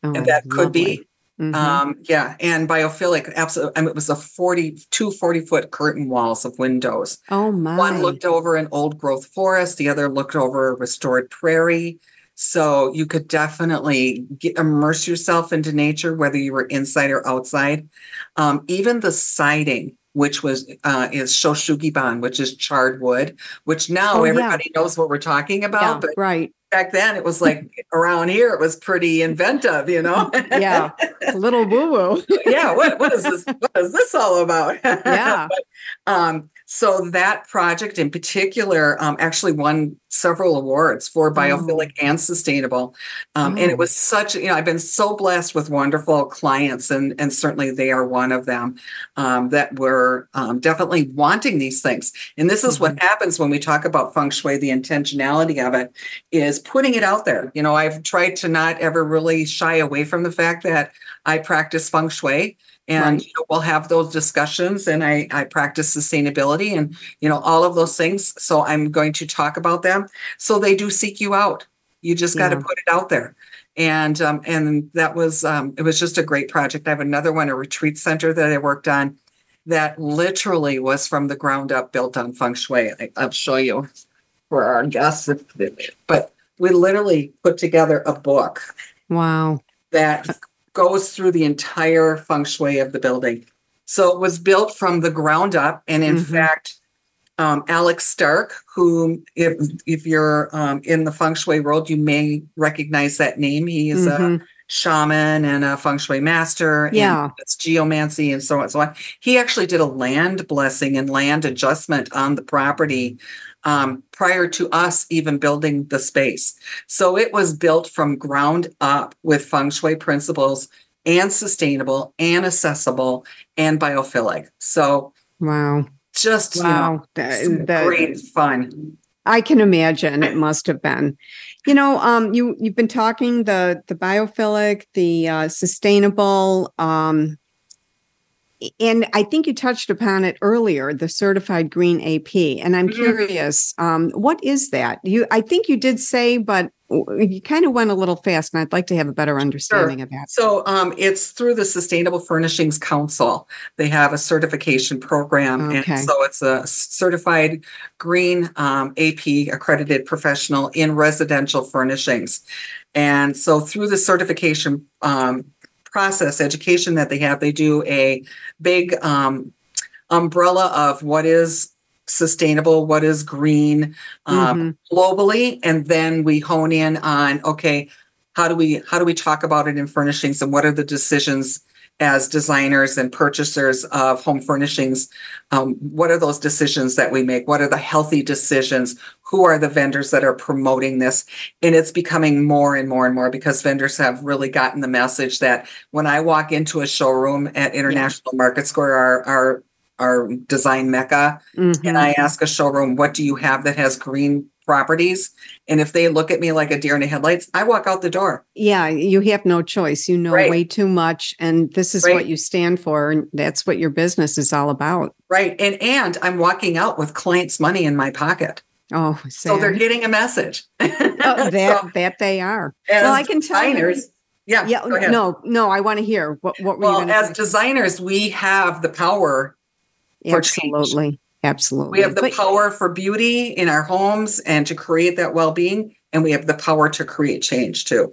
Oh, and that could lovely. be. Mhm. Um, yeah, and biophilic, absolutely. I mean, it was a 40, two 40 foot curtain walls of windows. oh my One looked over an old growth forest, the other looked over a restored prairie. So you could definitely get, immerse yourself into nature, whether you were inside or outside. Um, even the siding, which was uh, is shou sugi ban, which is charred wood, which now Oh, yeah. everybody knows what we're talking about. yeah, But right back then, it was like around here, it was pretty inventive, you know. yeah a little woo woo yeah what, what is this what is this all about Yeah. But, um so that project in particular um, actually won several awards for biophilic and sustainable. Um, and it was such you know i've been so blessed with wonderful clients and and certainly they are one of them um, that were um, definitely wanting these things. And this is what happens when we talk about feng shui the intentionality of it is putting it out there. You know i've tried to not ever really shy away from the fact that I practice feng shui and Right. you know, we'll have those discussions and I, I practice sustainability and you know all of those things. So i'm going to talk about them. So they do seek you out. You just got to Yeah. put it out there. And um, and that was um, it was just a great project. I have another one a retreat center that i worked on that literally was from the ground up built on feng shui. I, i'll show you for our guests but we literally put together a book wow. that goes through the entire feng shui of the building. So it was built from the ground up. And in Mhm. fact, um, Alex Stark, who, if, if you're um, in the feng shui world, you may recognize that name. He is a Mhm. Shaman and a feng shui master. Yeah. It's geomancy and so on and so on. He actually did a land blessing and land adjustment on the property um, prior to us even building the space. So it was built from ground up with feng shui principles and sustainable and accessible and biophilic. So wow. Just wow. You know, the, great fun. I can imagine it must have been. You know, um, you you've been talking the the biophilic, the uh, sustainable, um, and I think you touched upon it earlier, the certified green AP. And I'm mm-hmm. curious, um, what is that? You, I think you did say, but you kind of went a little fast, and I'd like to have a better understanding sure. of that. So, um, it's through the Sustainable Furnishings Council. They have a certification program, okay. and so it's a certified green um, AP accredited professional in residential furnishings. And so, through the certification um, process education that they have, they do a big um, umbrella of what is sustainable, what is green um, mm-hmm. globally, and then we hone in on okay, how do we how do we talk about it in furnishings, and what are the decisions as designers and purchasers of home furnishings, um, what are those decisions that we make? What are the healthy decisions? Who are the vendors that are promoting this? And it's becoming more and more and more because vendors have really gotten the message that when I walk into a showroom at International yeah. Market Square, our, our our design mecca, mm-hmm. and I ask a showroom, what do you have that has green properties. And if they look at me like a deer in the headlights, I walk out the door. Yeah, you have no choice. You know right. way too much. And this is right. what you stand for. And that's what your business is all about. Right. And and I'm walking out with clients' money in my pocket. Oh, sad. so they're getting a message. oh, that so, that they are. Well, I can tell designers, you. Yeah. Yeah. No, no, I want to hear what what were well, as say? designers, we have the power Absolutely. Absolutely. We have the but, power for beauty in our homes and to create that well being. And we have the power to create change too.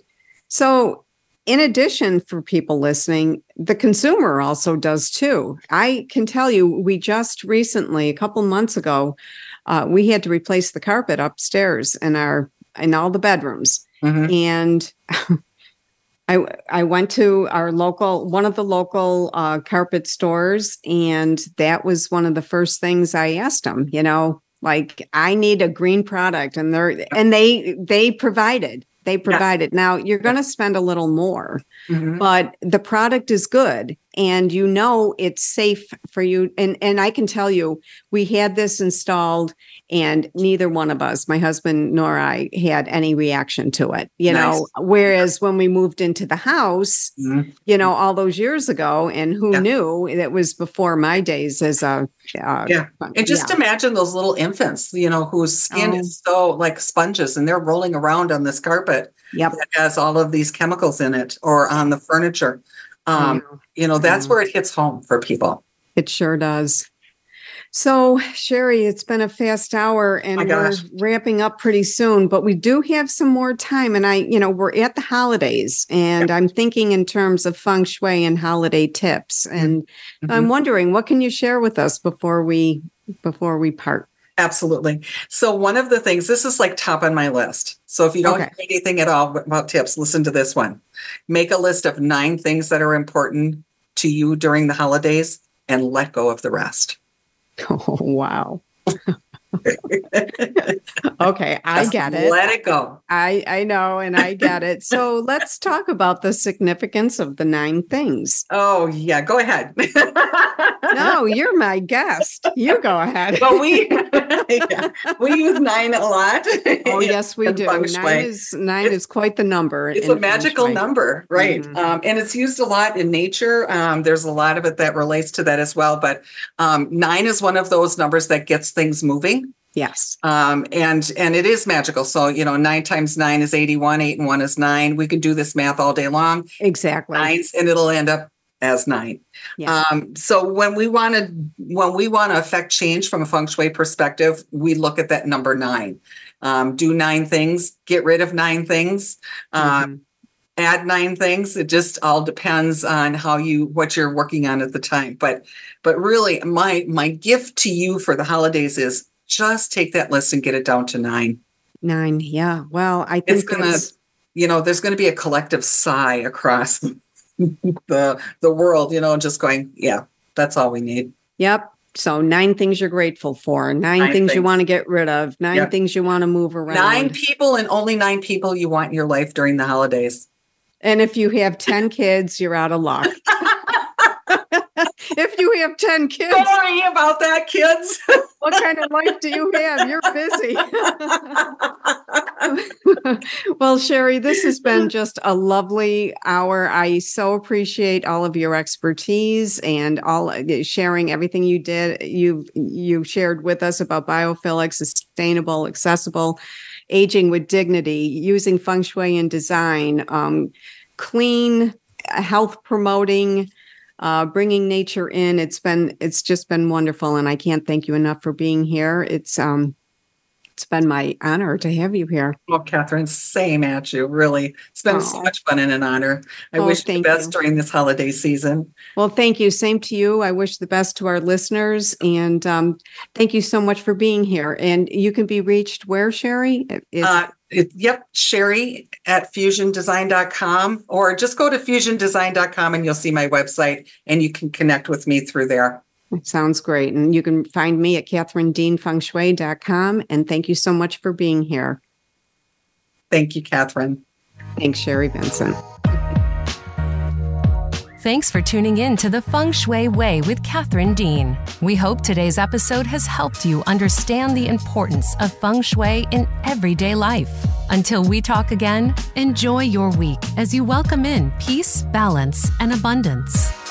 So, in addition, for people listening, the consumer also does too. I can tell you, we just recently, a couple months ago, uh, we had to replace the carpet upstairs in our in all the bedrooms, mm-hmm. and I I went to our local one of the local uh, carpet stores, and that was one of the first things I asked them. You know, like I need a green product, and they're and they they provided they provided. Yeah. Now you're going to spend a little more, mm-hmm. but the product is good and you know it's safe for you and and I can tell you we had this installed and neither one of us my husband nor I had any reaction to it you nice. know whereas when we moved into the house mm-hmm. you know all those years ago and who yeah. knew it was before my days as a uh, yeah and just yeah. imagine those little infants you know whose skin oh. is so like sponges and they're rolling around on this carpet yep. that has all of these chemicals in it or on the furniture um, you know, that's where it hits home for people. It sure does. So, Sheree, it's been a fast hour and we're wrapping up pretty soon, but we do have some more time. And I, you know, we're at the holidays and yep. I'm thinking in terms of feng shui and holiday tips. And mm-hmm. I'm wondering what can you share with us before we before we part? Absolutely. So one of the things, this is like top on my list. So if you don't okay. anything at all about tips, listen to this one. Make a list of nine things that are important to you during the holidays and let go of the rest. Oh, wow. okay, I Just get it. Let it go. I I know and I get it. So let's talk about the significance of the nine things. Oh yeah, go ahead. no, you're my guest. You go ahead. But we yeah, we use nine a lot. Oh yes, we do. Nine is nine it's, is quite the number. It's a magical number, right? Mm-hmm. Um, and it's used a lot in nature. Um, there's a lot of it that relates to that as well. But um, nine is one of those numbers that gets things moving. Yes. Um, and and it is magical. So, you know, nine times nine is 81, eight and one is nine. We can do this math all day long. Exactly. Nines, and it'll end up as nine. Yeah. Um, so when we want to when we want to affect change from a feng shui perspective, we look at that number nine. Um, do nine things, get rid of nine things. Um, mm-hmm. add nine things it just all depends on how you what you're working on at the time but but really my my gift to you for the holidays is just take that list and get it down to nine. Nine. Yeah. Well, I think it's gonna, you know, there's gonna be a collective sigh across the the world, you know, just going, yeah, that's all we need. Yep. So nine things you're grateful for, nine, nine things, things, you want to get rid of, nine yep. things you want to move around. Nine people and only nine people you want in your life during the holidays. And if you have 10 kids, you're out of luck. if you have 10 kids. Don't worry about that, kids. what kind of life do you have? You're busy. well, Sheree, this has been just a lovely hour. I so appreciate all of your expertise and all sharing everything you did. You you shared with us about biophilic, sustainable, accessible, aging with dignity, using feng shui in design, um, clean, health promoting uh, bringing nature in. It's been it's just been wonderful, and I can't thank you enough for being here. It's um it's been my honor to have you here. Well, Catherine, same at you. Really, it's been oh. so much fun and an honor. I oh, wish you the best you. during this holiday season. Well, thank you. Same to you. I wish the best to our listeners, and um, thank you so much for being here. And you can be reached where, Sheree? Is- uh, it, yep, Sheree at fusiondesign.com or just go to fusiondesign.com and you'll see my website and you can connect with me through there. sounds great. And you can find me at catherinedeanfengshui.com. And thank you so much for being here. Thank you, Catherine. Thanks, Sheree Vincent. Thanks for tuning in to the Feng Shui Way with Catherine Dean. We hope today's episode has helped you understand the importance of Feng Shui in everyday life. Until we talk again, enjoy your week as you welcome in peace, balance, and abundance.